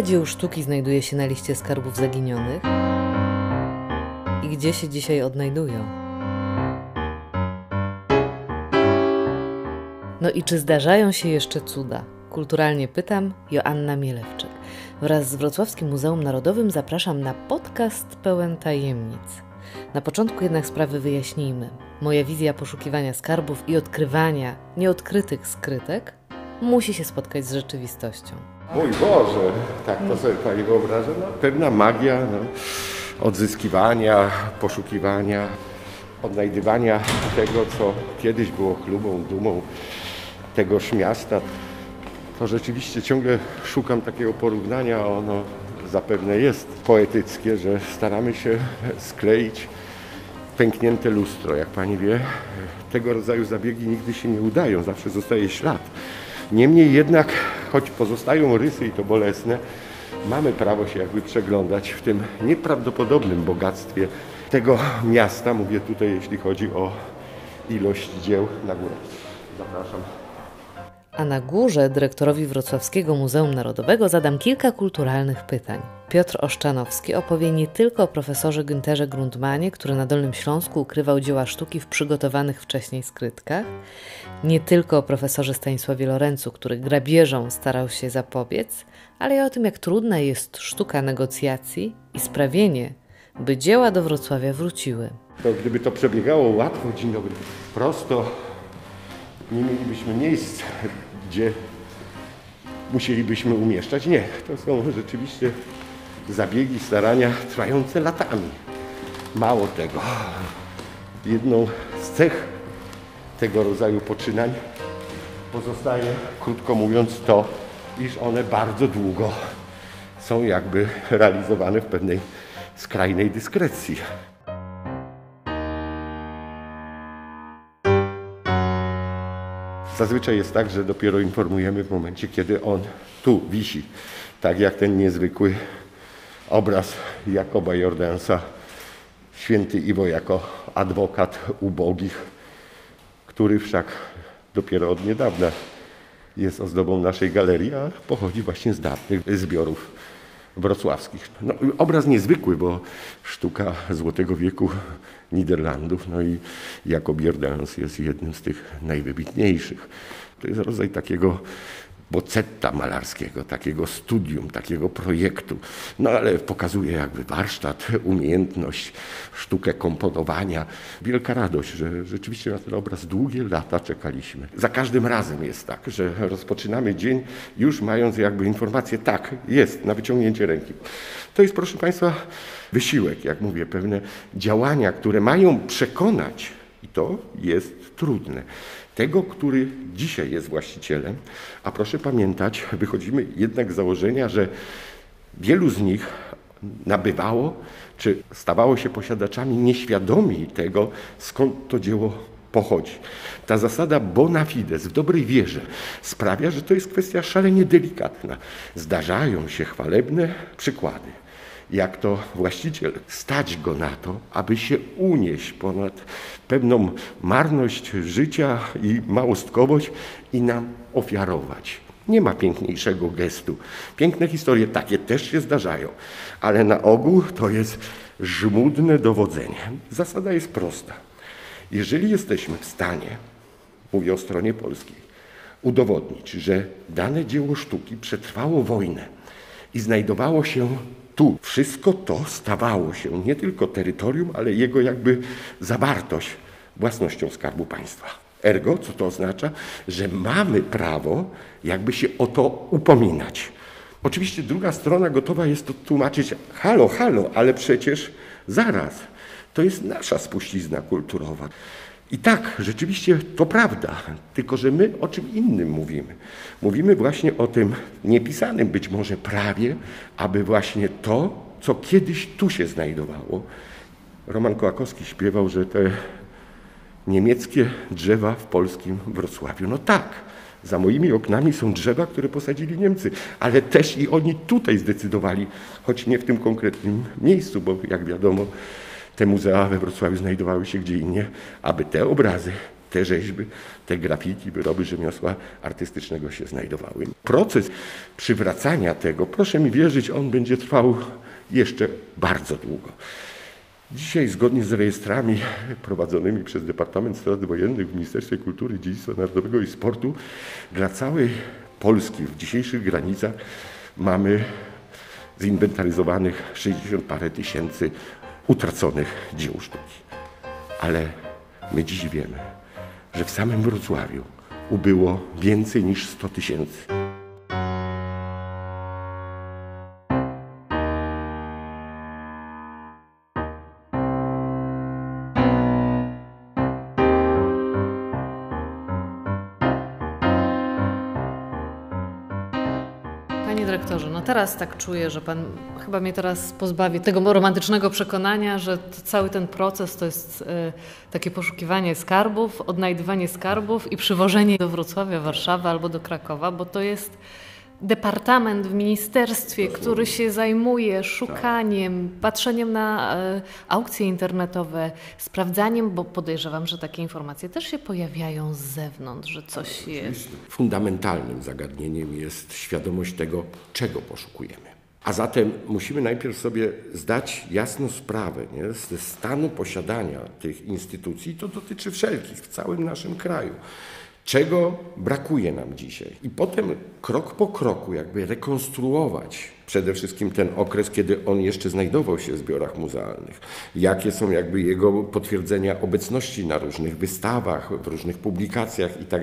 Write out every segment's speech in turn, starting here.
Ile dzieł sztuki znajduje się na liście skarbów zaginionych? I gdzie się dzisiaj odnajdują? No i czy zdarzają się jeszcze cuda? Kulturalnie pytam, Joanna Mielewczyk. Wraz z Wrocławskim Muzeum Narodowym zapraszam na podcast pełen tajemnic. Na początku jednak sprawy wyjaśnijmy. Moja wizja poszukiwania skarbów i odkrywania nieodkrytych skrytek musi się spotkać z rzeczywistością. Mój Boże, tak to sobie Pani wyobraża. No, pewna magia no, odzyskiwania, poszukiwania, odnajdywania tego, co kiedyś było chlubą, dumą tegoż miasta. To rzeczywiście ciągle szukam takiego porównania, ono zapewne jest poetyckie, że staramy się skleić pęknięte lustro. Jak Pani wie, tego rodzaju zabiegi nigdy się nie udają, zawsze zostaje ślad. Niemniej jednak, choć pozostają rysy i to bolesne, mamy prawo się jakby przeglądać w tym nieprawdopodobnym bogactwie tego miasta. Mówię tutaj, jeśli chodzi o ilość dzieł na górę. Zapraszam. A na górze dyrektorowi Wrocławskiego Muzeum Narodowego zadam kilka kulturalnych pytań. Piotr Oszczanowski opowie nie tylko o profesorze Günterze Grundmanie, który na Dolnym Śląsku ukrywał dzieła sztuki w przygotowanych wcześniej skrytkach, nie tylko o profesorze Stanisławie Lorencu, który grabieżom starał się zapobiec, ale i o tym, jak trudna jest sztuka negocjacji i sprawienie, by dzieła do Wrocławia wróciły. To gdyby to przebiegało łatwo, dzień dobry, prosto, nie mielibyśmy miejsc, gdzie musielibyśmy umieszczać. Nie, to są rzeczywiście zabiegi, starania trwające latami. Mało tego, jedną z cech tego rodzaju poczynań pozostaje, krótko mówiąc, to, iż one bardzo długo są jakby realizowane w pewnej skrajnej dyskrecji. Zazwyczaj jest tak, że dopiero informujemy w momencie, kiedy on tu wisi. Tak jak ten niezwykły obraz Jakoba Jordansa, święty Iwo jako adwokat ubogich, który wszak dopiero od niedawna jest ozdobą naszej galerii, a pochodzi właśnie z dawnych zbiorów wrocławskich. No, obraz niezwykły, bo sztuka Złotego Wieku Niderlandów, no i Jakob Jordans jest jednym z tych najwybitniejszych. To jest rodzaj takiego bocetta malarskiego, takiego studium, takiego projektu. No ale pokazuje jakby warsztat, umiejętność, sztukę komponowania. Wielka radość, że rzeczywiście na ten obraz długie lata czekaliśmy. Za każdym razem jest tak, że rozpoczynamy dzień już mając jakby informację, tak, jest, na wyciągnięcie ręki. To jest, proszę Państwa, wysiłek, jak mówię, pewne działania, które mają przekonać, i to jest trudne, tego, który dzisiaj jest właścicielem. A proszę pamiętać, wychodzimy jednak z założenia, że wielu z nich nabywało, czy stawało się posiadaczami nieświadomi tego, skąd to dzieło pochodzi. Ta zasada bona fides, w dobrej wierze, sprawia, że to jest kwestia szalenie delikatna. Zdarzają się chwalebne przykłady jak to właściciel stać go na to, aby się unieść ponad pewną marność życia i małostkowość i nam ofiarować. Nie ma piękniejszego gestu. Piękne historie takie też się zdarzają, ale na ogół to jest żmudne dowodzenie. Zasada jest prosta. Jeżeli jesteśmy w stanie, mówię o stronie polskiej, udowodnić, że dane dzieło sztuki przetrwało wojnę i znajdowało się tu wszystko to stawało się nie tylko terytorium, ale jego jakby zawartość własnością Skarbu Państwa. Ergo, co to oznacza? Że mamy prawo jakby się o to upominać. Oczywiście druga strona gotowa jest to tłumaczyć, halo, halo, ale przecież zaraz, to jest nasza spuścizna kulturowa. I tak, rzeczywiście to prawda, tylko że my o czym innym mówimy. Mówimy właśnie o tym niepisanym być może prawie, aby właśnie to, co kiedyś tu się znajdowało. Roman Kołakowski śpiewał, że te niemieckie drzewa w polskim Wrocławiu. No tak, za moimi oknami są drzewa, które posadzili Niemcy, ale też i oni tutaj zdecydowali, choć nie w tym konkretnym miejscu, bo jak wiadomo, te muzea we Wrocławiu znajdowały się gdzie indziej, aby te obrazy te rzeźby, te graffiti, wyroby rzemiosła artystycznego się znajdowały. Proces przywracania tego, proszę mi wierzyć, on będzie trwał jeszcze bardzo długo. Dzisiaj, zgodnie z rejestrami prowadzonymi przez Departament Strat Wojennych w Ministerstwie Kultury, Dziedzictwa Narodowego i Sportu, dla całej Polski w dzisiejszych granicach mamy zinwentaryzowanych 60 parę tysięcy utraconych dzieł sztuki. Ale my dziś wiemy, że w samym Wrocławiu ubyło więcej niż 100 tysięcy. Dyrektorze, no teraz tak czuję, że pan chyba mnie teraz pozbawi tego romantycznego przekonania, że cały ten proces to jest e, takie poszukiwanie skarbów, odnajdywanie skarbów i przywożenie do Wrocławia, Warszawy albo do Krakowa, bo to jest departament w ministerstwie, który się zajmuje szukaniem, patrzeniem na e, aukcje internetowe, sprawdzaniem, bo podejrzewam, że takie informacje też się pojawiają z zewnątrz, że coś jest. Fundamentalnym zagadnieniem jest świadomość tego, czego poszukujemy. A zatem musimy najpierw sobie zdać jasną sprawę nie, ze stanu posiadania tych instytucji. To dotyczy wszelkich w całym naszym kraju. Czego brakuje nam dzisiaj? I potem krok po kroku jakby rekonstruować przede wszystkim ten okres, kiedy on jeszcze znajdował się w zbiorach muzealnych. Jakie są jakby jego potwierdzenia obecności na różnych wystawach, w różnych publikacjach i tak.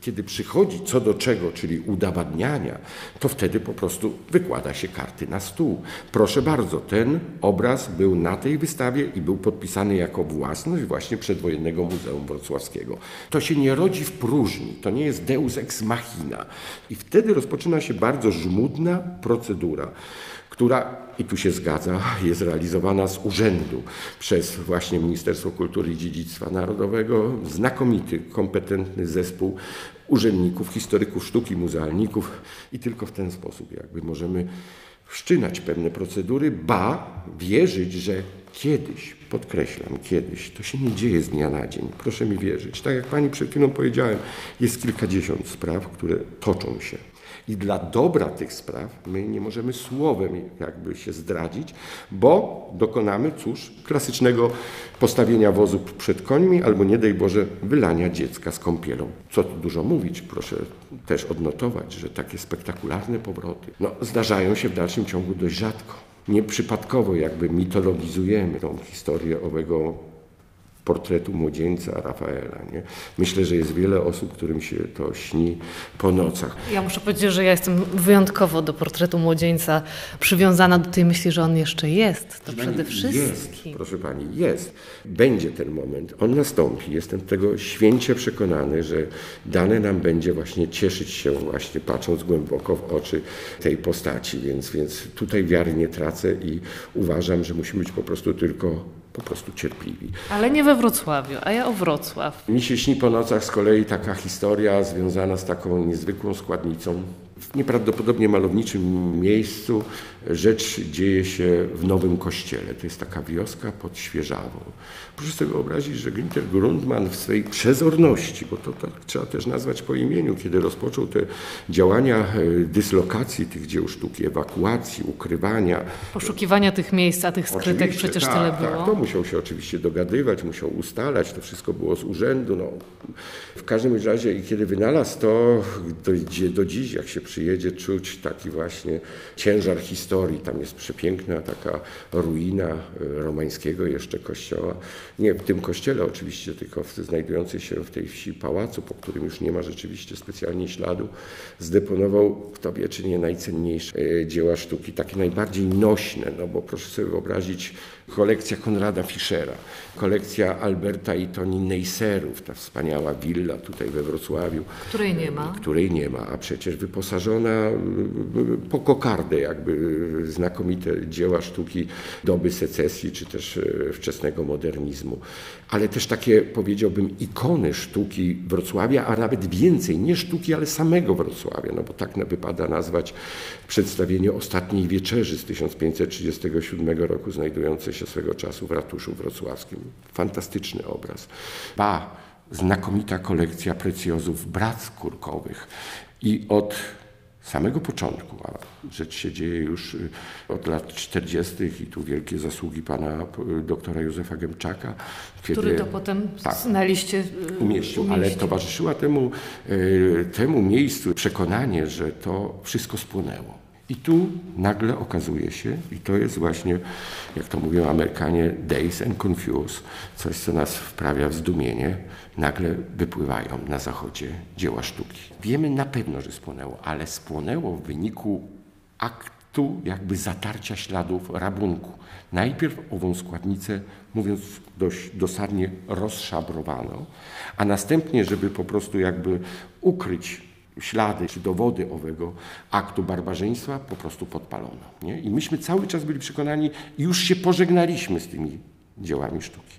Kiedy przychodzi co do czego, czyli udowadniania, to wtedy po prostu wykłada się karty na stół. Proszę bardzo, ten obraz był na tej wystawie i był podpisany jako własność właśnie przedwojennego Muzeum Wrocławskiego. To się nie rodzi w próżni, to nie jest deus ex machina. I wtedy rozpoczyna się bardzo żmudna procedura która, i tu się zgadza, jest realizowana z urzędu przez właśnie Ministerstwo Kultury i Dziedzictwa Narodowego. Znakomity, kompetentny zespół urzędników, historyków sztuki, muzealników i tylko w ten sposób jakby możemy wszczynać pewne procedury, ba wierzyć, że kiedyś, podkreślam, kiedyś, to się nie dzieje z dnia na dzień. Proszę mi wierzyć. Tak jak pani przed chwilą powiedziałem, jest kilkadziesiąt spraw, które toczą się. I dla dobra tych spraw my nie możemy słowem jakby się zdradzić, bo dokonamy, cóż, klasycznego postawienia wozu przed końmi albo nie daj Boże wylania dziecka z kąpielą. Co tu dużo mówić, proszę też odnotować, że takie spektakularne powroty no, zdarzają się w dalszym ciągu dość rzadko. Nieprzypadkowo jakby mitologizujemy tą historię owego portretu młodzieńca Rafaela. Nie? Myślę, że jest wiele osób, którym się to śni po nocach. Ja muszę powiedzieć, że ja jestem wyjątkowo do portretu młodzieńca przywiązana do tej myśli, że on jeszcze jest. To przede wszystkim. Jest, proszę pani, jest. Będzie ten moment, on nastąpi. Jestem tego święcie przekonany, że dane nam będzie właśnie cieszyć się właśnie patrząc głęboko w oczy tej postaci, więc, więc tutaj wiary nie tracę i uważam, że musimy być po prostu tylko po prostu cierpliwi. Ale nie we Wrocławiu, a ja o Wrocław. Mi się śni po nocach z kolei taka historia związana z taką niezwykłą składnicą. W nieprawdopodobnie malowniczym miejscu rzecz dzieje się w Nowym Kościele. To jest taka wioska pod Świeżawą. Proszę sobie wyobrazić, że Günther Grundmann w swej przezorności, bo to tak trzeba też nazwać po imieniu, kiedy rozpoczął te działania e, dyslokacji tych dzieł sztuki, ewakuacji, ukrywania. Poszukiwania tych miejsc, a tych skrytek Oczywiście, przecież tak, tyle tak, było. To musiał się oczywiście dogadywać, musiał ustalać, to wszystko było z urzędu. No. W każdym razie kiedy wynalazł to, do, do dziś jak się przyjedzie, czuć taki właśnie ciężar historii. Tam jest przepiękna taka ruina e, romańskiego jeszcze kościoła. Nie w tym kościele oczywiście, tylko w znajdujący się w tej wsi pałacu, po którym już nie ma rzeczywiście specjalnie śladu, zdeponował, kto wie czy nie najcenniejsze e, dzieła sztuki, takie najbardziej nośne, no bo proszę sobie wyobrazić kolekcja Konrada Fischera, kolekcja Alberta i Toni Neisserów, ta wspaniała willa tutaj we Wrocławiu. Której nie ma. Której nie ma, a przecież wyposażona y, po kokardę jakby znakomite dzieła sztuki doby secesji, czy też y, wczesnego modernizmu. Ale też takie, powiedziałbym, ikony sztuki Wrocławia, a nawet więcej, nie sztuki, ale samego Wrocławia, no bo tak wypada nazwać przedstawienie Ostatniej Wieczerzy z 1537 roku, znajdujące się swego czasu w ratuszu wrocławskim. Fantastyczny obraz. Ba, znakomita kolekcja precjozów brat skórkowych. I od samego początku, a rzecz się dzieje już y, od lat 40. i tu wielkie zasługi pana y, doktora Józefa Gemczaka. Który to potem tak, na liście umieścił, umieścił, ale towarzyszyła temu, temu miejscu przekonanie, że to wszystko spłonęło. I tu nagle okazuje się, i to jest właśnie, jak to mówią Amerykanie, days and confuse, coś, co nas wprawia w zdumienie, nagle wypływają na zachodzie dzieła sztuki. Wiemy na pewno, że spłonęło, ale spłonęło w wyniku aktu jakby zatarcia śladów rabunku. Najpierw ową składnicę, mówiąc dość dosadnie, rozszabrowano, a następnie, żeby po prostu jakby ukryć ślady czy dowody owego aktu barbarzyństwa po prostu podpalono. Nie? I myśmy cały czas byli przekonani, już się pożegnaliśmy z tymi dziełami sztuki.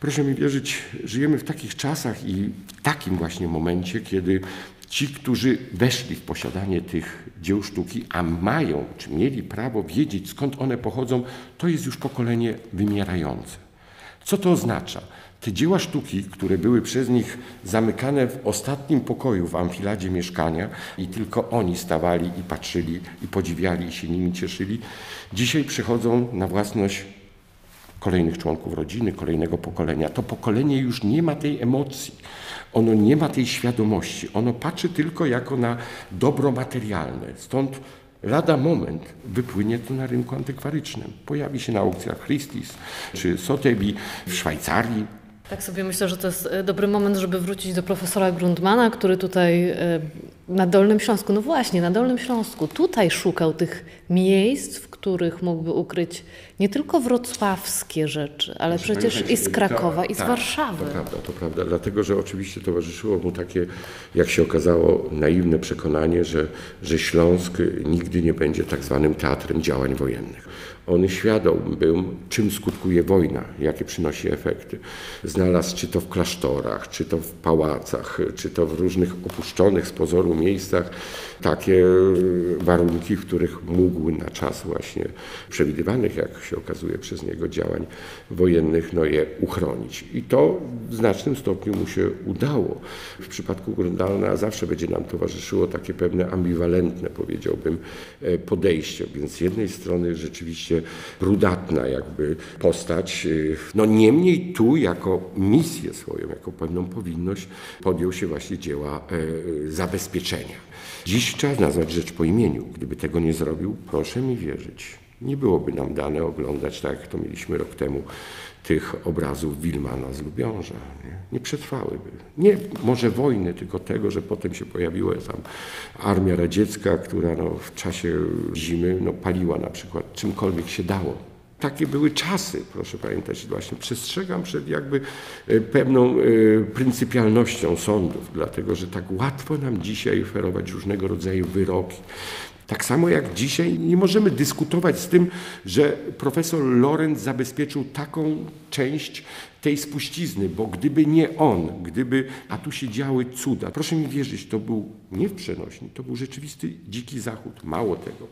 Proszę mi wierzyć, żyjemy w takich czasach i w takim właśnie momencie, kiedy ci, którzy weszli w posiadanie tych dzieł sztuki, a mają czy mieli prawo wiedzieć, skąd one pochodzą, to jest już pokolenie wymierające. Co to oznacza? Te dzieła sztuki, które były przez nich zamykane w ostatnim pokoju w amfiladzie mieszkania i tylko oni stawali i patrzyli i podziwiali i się nimi cieszyli, dzisiaj przychodzą na własność kolejnych członków rodziny, kolejnego pokolenia. To pokolenie już nie ma tej emocji, ono nie ma tej świadomości, ono patrzy tylko jako na dobro materialne. Stąd lada moment wypłynie to na rynku antykwarycznym. Pojawi się na aukcjach Christie's czy Sotheby w Szwajcarii, tak sobie myślę, że to jest e, dobry moment, żeby wrócić do profesora Grundmana, który tutaj e, na Dolnym Śląsku, no właśnie, na Dolnym Śląsku, tutaj szukał tych miejsc, w których mógłby ukryć nie tylko wrocławskie rzeczy, ale Proszę przecież i z Krakowa, i z tak, Warszawy. To prawda, to prawda, dlatego że oczywiście towarzyszyło mu takie, jak się okazało, naiwne przekonanie, że, że Śląsk nigdy nie będzie tak zwanym teatrem działań wojennych. On świadom był, czym skutkuje wojna, jakie przynosi efekty. Znalazł czy to w klasztorach, czy to w pałacach, czy to w różnych opuszczonych z pozoru miejscach takie warunki, w których mógł na czas właśnie przewidywanych, jak się okazuje, przez niego działań wojennych, no je uchronić. I to w znacznym stopniu mu się udało. W przypadku Grundalna zawsze będzie nam towarzyszyło takie pewne ambiwalentne, powiedziałbym, e, podejście. Więc z jednej strony rzeczywiście brudatna jakby postać, e, no niemniej tu jako misję swoją, jako pewną powinność podjął się właśnie dzieła e, zabezpieczenia. Dziś trzeba nazwać rzecz po imieniu. Gdyby tego nie zrobił, proszę mi wierzyć, nie byłoby nam dane oglądać, tak jak to mieliśmy rok temu, tych obrazów Wilmana z Lubiąża. Nie, nie przetrwałyby. Nie może wojny, tylko tego, że potem się pojawiła tam armia radziecka, która no, w czasie zimy no, paliła na przykład czymkolwiek się dało takie były czasy, proszę pamiętać. Właśnie przestrzegam przed jakby e, pewną e, pryncypialnością sądów, dlatego że tak łatwo nam dzisiaj oferować różnego rodzaju wyroki. Tak samo jak dzisiaj nie możemy dyskutować z tym, że profesor Lorenz zabezpieczył taką część tej spuścizny, bo gdyby nie on, gdyby, a tu się działy cuda, proszę mi wierzyć, to był nie w przenośni, to był rzeczywisty dziki zachód. Mało tego.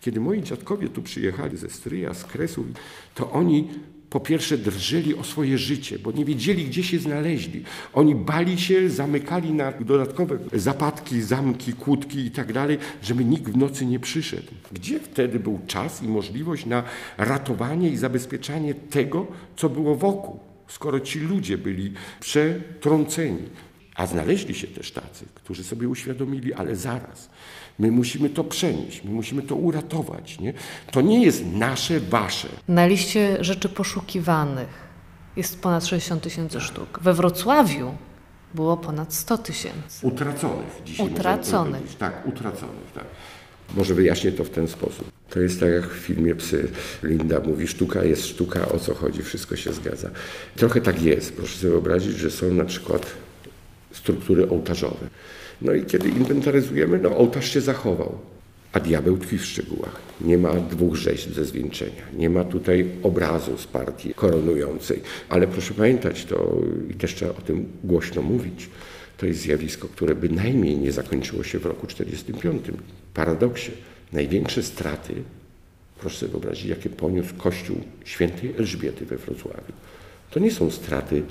Kiedy moi dziadkowie tu przyjechali ze Stryja, z Kresów, to oni po pierwsze drżeli o swoje życie, bo nie wiedzieli, gdzie się znaleźli. Oni bali się, zamykali na dodatkowe zapadki, zamki, kłódki i tak dalej, żeby nikt w nocy nie przyszedł. Gdzie wtedy był czas i możliwość na ratowanie i zabezpieczanie tego, co było wokół, skoro ci ludzie byli przetrąceni? A znaleźli się też tacy, którzy sobie uświadomili, ale zaraz, my musimy to przenieść, my musimy to uratować. Nie? To nie jest nasze, wasze. Na liście rzeczy poszukiwanych jest ponad 60 tysięcy sztuk. We Wrocławiu było ponad 100 tysięcy. Utraconych dzisiaj. Utraconych. Tak, utraconych, tak. Może wyjaśnię to w ten sposób. To jest tak jak w filmie Psy. Linda mówi, sztuka jest sztuka, o co chodzi, wszystko się zgadza. Trochę tak jest. Proszę sobie wyobrazić, że są na przykład struktury ołtarzowe. No i kiedy inwentaryzujemy, no ołtarz się zachował, a diabeł tkwi w szczegółach. Nie ma dwóch rzeźb ze zwieńczenia, nie ma tutaj obrazu z partii koronującej. Ale proszę pamiętać to i też trzeba o tym głośno mówić. To jest zjawisko, które bynajmniej nie zakończyło się w roku 1945. Paradoksie, największe straty, proszę sobie wyobrazić, jakie poniósł Kościół świętej Elżbiety we Wrocławiu. To nie są straty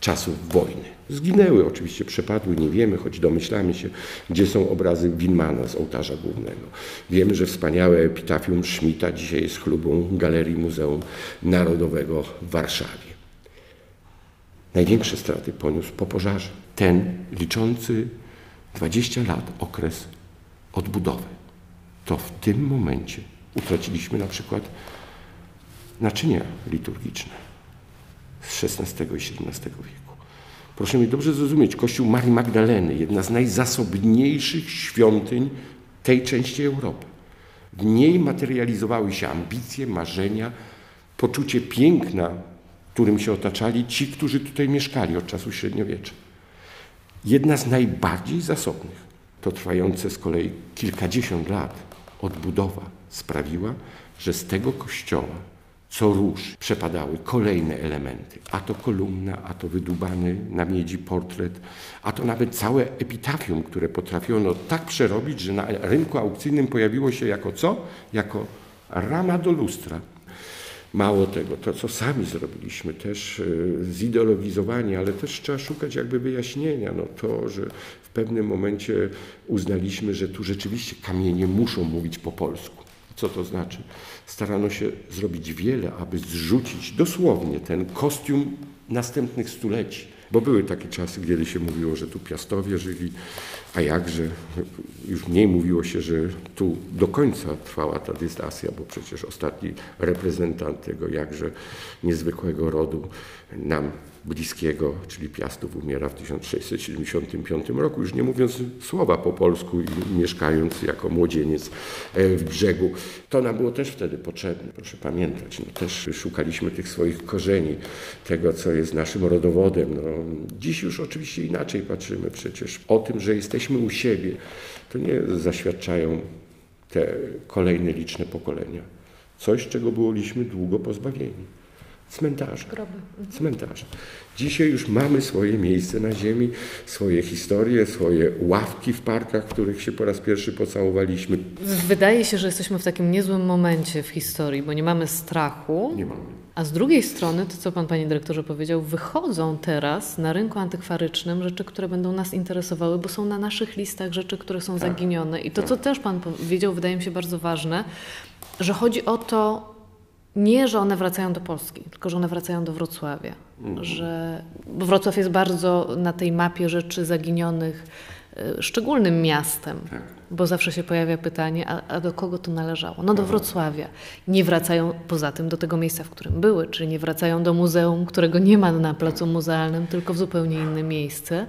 czasów wojny. Zginęły, oczywiście przepadły, nie wiemy, choć domyślamy się, gdzie są obrazy Winmana z ołtarza głównego. Wiemy, że wspaniałe epitafium Schmidta dzisiaj jest chlubą Galerii Muzeum Narodowego w Warszawie. Największe straty poniósł po pożarze. Ten liczący 20 lat okres odbudowy. To w tym momencie utraciliśmy na przykład naczynia liturgiczne z XVI i XVII wieku. Proszę mi dobrze zrozumieć, Kościół Marii Magdaleny, jedna z najzasobniejszych świątyń tej części Europy. W niej materializowały się ambicje, marzenia, poczucie piękna, którym się otaczali ci, którzy tutaj mieszkali od czasu średniowiecza. Jedna z najbardziej zasobnych, to trwające z kolei kilkadziesiąt lat odbudowa sprawiła, że z tego kościoła co róż przepadały kolejne elementy. A to kolumna, a to wydubany na miedzi portret, a to nawet całe epitafium, które potrafiono tak przerobić, że na rynku aukcyjnym pojawiło się jako co? Jako rama do lustra. Mało tego, to co sami zrobiliśmy, też e, zideologizowani, ale też trzeba szukać jakby wyjaśnienia. No to, że w pewnym momencie uznaliśmy, że tu rzeczywiście kamienie muszą mówić po polsku. Co to znaczy? Starano się zrobić wiele, aby zrzucić dosłownie ten kostium następnych stuleci. Bo były takie czasy, kiedy się mówiło, że tu Piastowie żyli, a jakże, już mniej mówiło się, że tu do końca trwała ta dystasja, bo przecież ostatni reprezentant tego jakże niezwykłego rodu nam bliskiego, czyli Piastów, umiera w 1675 roku, już nie mówiąc słowa po polsku i mieszkając jako młodzieniec e, w brzegu. To nam było też wtedy potrzebne, proszę pamiętać. No, też szukaliśmy tych swoich korzeni, tego, co jest naszym rodowodem. No, dziś już oczywiście inaczej patrzymy przecież. O tym, że jesteśmy u siebie, to nie zaświadczają te kolejne liczne pokolenia. Coś, czego byliśmy długo pozbawieni. Cmentarze. Groby. Cmentarze. Dzisiaj już mamy swoje miejsce na ziemi, swoje historie, swoje ławki w parkach, w których się po raz pierwszy pocałowaliśmy. Wydaje się, że jesteśmy w takim niezłym momencie w historii, bo nie mamy strachu. Nie mamy. A z drugiej strony, to co pan, panie dyrektorze powiedział, wychodzą teraz na rynku antykwarycznym rzeczy, które będą nas interesowały, bo są na naszych listach rzeczy, które są Tak. zaginione. I to, co też pan powiedział, wydaje mi się bardzo ważne, że chodzi o to, nie, że one wracają do Polski, tylko że one wracają do Wrocławia. Że, bo Wrocław jest bardzo na tej mapie rzeczy zaginionych y, szczególnym miastem, bo zawsze się pojawia pytanie, a, a do kogo to należało? No do Wrocławia. Nie wracają poza tym do tego miejsca, w którym były, czyli nie wracają do muzeum, którego nie ma na placu muzealnym, tylko w zupełnie inne miejsce.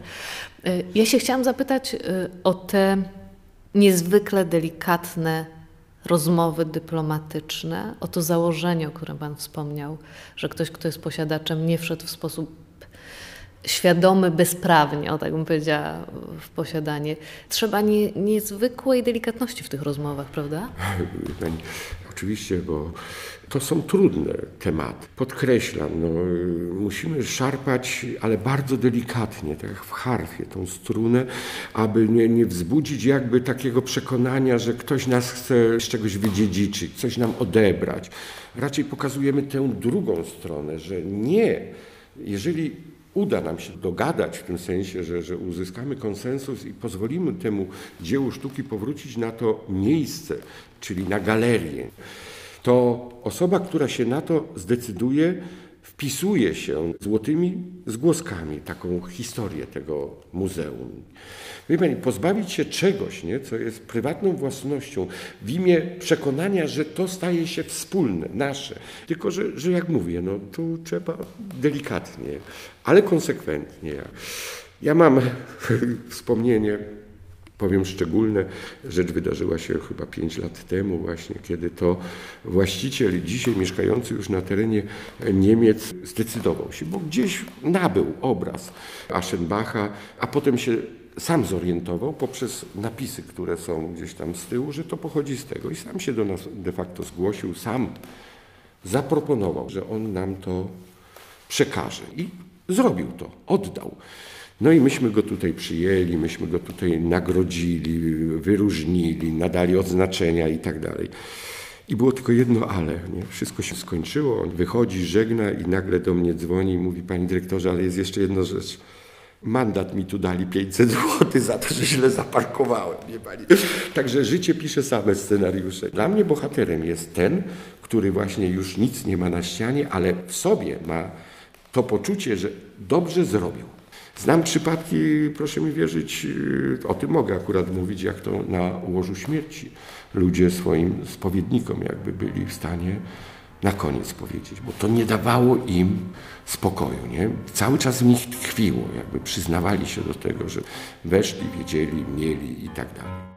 Y, Ja się chciałam zapytać y, o te niezwykle delikatne rozmowy dyplomatyczne, o to założenie, o którym Pan wspomniał, że ktoś, kto jest posiadaczem, nie wszedł w sposób świadomy, bezprawnie, o tak bym powiedziała, w posiadanie. Trzeba nie, niezwykłej delikatności w tych rozmowach, prawda? Pani, Oczywiście, bo to są trudne tematy. Podkreślam, no, musimy szarpać, ale bardzo delikatnie, tak jak w harfie, tą strunę, aby nie, nie wzbudzić jakby takiego przekonania, że ktoś nas chce z czegoś wydziedziczyć, coś nam odebrać. Raczej pokazujemy tę drugą stronę, że nie, jeżeli uda nam się dogadać w tym sensie, że, że uzyskamy konsensus i pozwolimy temu dziełu sztuki powrócić na to miejsce, czyli na galerię, to osoba, która się na to zdecyduje, wpisuje się złotymi zgłoskami taką historię tego muzeum. Wie pani, pozbawić się czegoś, nie, co jest prywatną własnością w imię przekonania, że to staje się wspólne, nasze. Tylko, że, że jak mówię, no tu trzeba delikatnie, ale konsekwentnie. Ja mam wspomnienie powiem szczególne, rzecz wydarzyła się chyba 5 lat temu właśnie, kiedy to właściciel dzisiaj mieszkający już na terenie Niemiec zdecydował się, bo gdzieś nabył obraz Aschenbacha, a potem się sam zorientował poprzez napisy, które są gdzieś tam z tyłu, że to pochodzi z tego i sam się do nas de facto zgłosił, sam zaproponował, że on nam to przekaże i zrobił to, oddał. No i myśmy go tutaj przyjęli, myśmy go tutaj nagrodzili, wyróżnili, nadali odznaczenia i tak dalej. I było tylko jedno ale, nie? Wszystko się skończyło, on wychodzi, żegna i nagle do mnie dzwoni i mówi, panie dyrektorze, ale jest jeszcze jedna rzecz. Mandat mi tu dali 500 zł za to, że źle zaparkowałem. Nie pani. Także życie pisze same scenariusze. Dla mnie bohaterem jest ten, który właśnie już nic nie ma na ścianie, ale w sobie ma to poczucie, że dobrze zrobił. Znam przypadki, proszę mi wierzyć, o tym mogę akurat mówić, jak to na łożu śmierci ludzie swoim spowiednikom jakby byli w stanie na koniec powiedzieć, bo to nie dawało im spokoju. Nie? Cały czas w nich tkwiło, jakby przyznawali się do tego, że weszli, wiedzieli, mieli i tak dalej.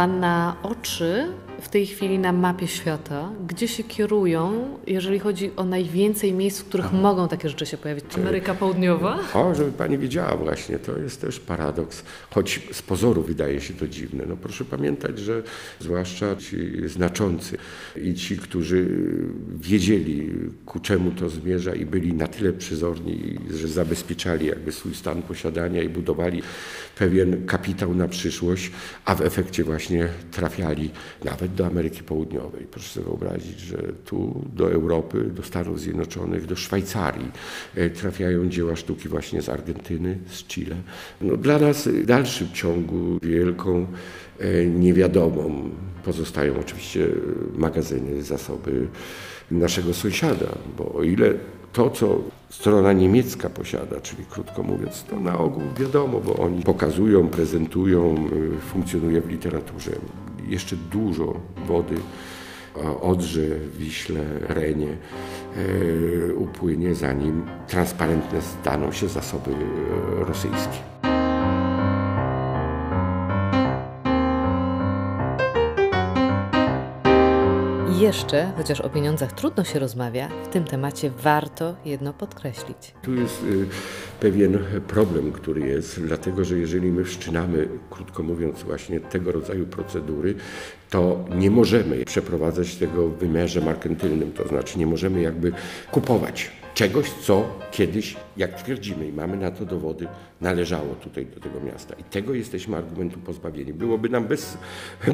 Pan na oczy w tej chwili na mapie świata, gdzie się kierują, jeżeli chodzi o najwięcej miejsc, w których mogą takie rzeczy się pojawić? Ameryka Południowa? O, żeby pani wiedziała właśnie, to jest też paradoks, choć z pozoru wydaje się to dziwne. No proszę pamiętać, że zwłaszcza ci znaczący i ci, którzy wiedzieli, ku czemu to zmierza i byli na tyle przyzorni, że zabezpieczali jakby swój stan posiadania i budowali pewien kapitał na przyszłość, a w efekcie właśnie trafiali nawet do Ameryki Południowej. Proszę sobie wyobrazić, że tu do Europy, do Stanów Zjednoczonych, do Szwajcarii e, trafiają dzieła sztuki właśnie z Argentyny, z Chile. No, dla nas w dalszym ciągu wielką e, niewiadomą pozostają oczywiście magazyny, zasoby naszego sąsiada, bo o ile to, co strona niemiecka posiada, czyli krótko mówiąc, to na ogół wiadomo, bo oni pokazują, prezentują, y, funkcjonuje w literaturze. Jeszcze dużo wody Odrze, Wiśle, Renie y, upłynie, zanim transparentne staną się zasoby y, rosyjskie. Jeszcze, chociaż o pieniądzach trudno się rozmawia, w tym temacie warto jedno podkreślić. Tu jest y, pewien problem, który jest, dlatego że jeżeli my wszczynamy, krótko mówiąc, właśnie tego rodzaju procedury, to nie możemy przeprowadzać tego w wymiarze markantylnym, to znaczy nie możemy jakby kupować czegoś, co kiedyś, jak twierdzimy i mamy na to dowody, należało tutaj do tego miasta. I tego jesteśmy argumentu pozbawieni. Byłoby nam bez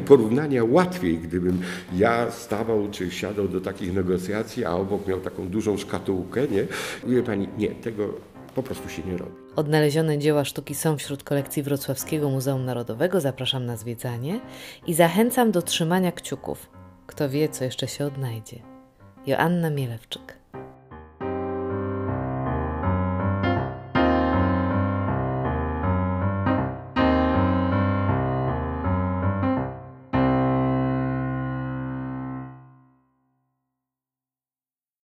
porównania łatwiej, gdybym ja stawał czy siadał do takich negocjacji, a obok miał taką dużą szkatułkę, nie? Wie pani, nie, tego po prostu się nie robi. Odnalezione dzieła sztuki są wśród kolekcji Wrocławskiego Muzeum Narodowego. Zapraszam na zwiedzanie i zachęcam do trzymania kciuków. Kto wie, co jeszcze się odnajdzie. Joanna Mielewczyk.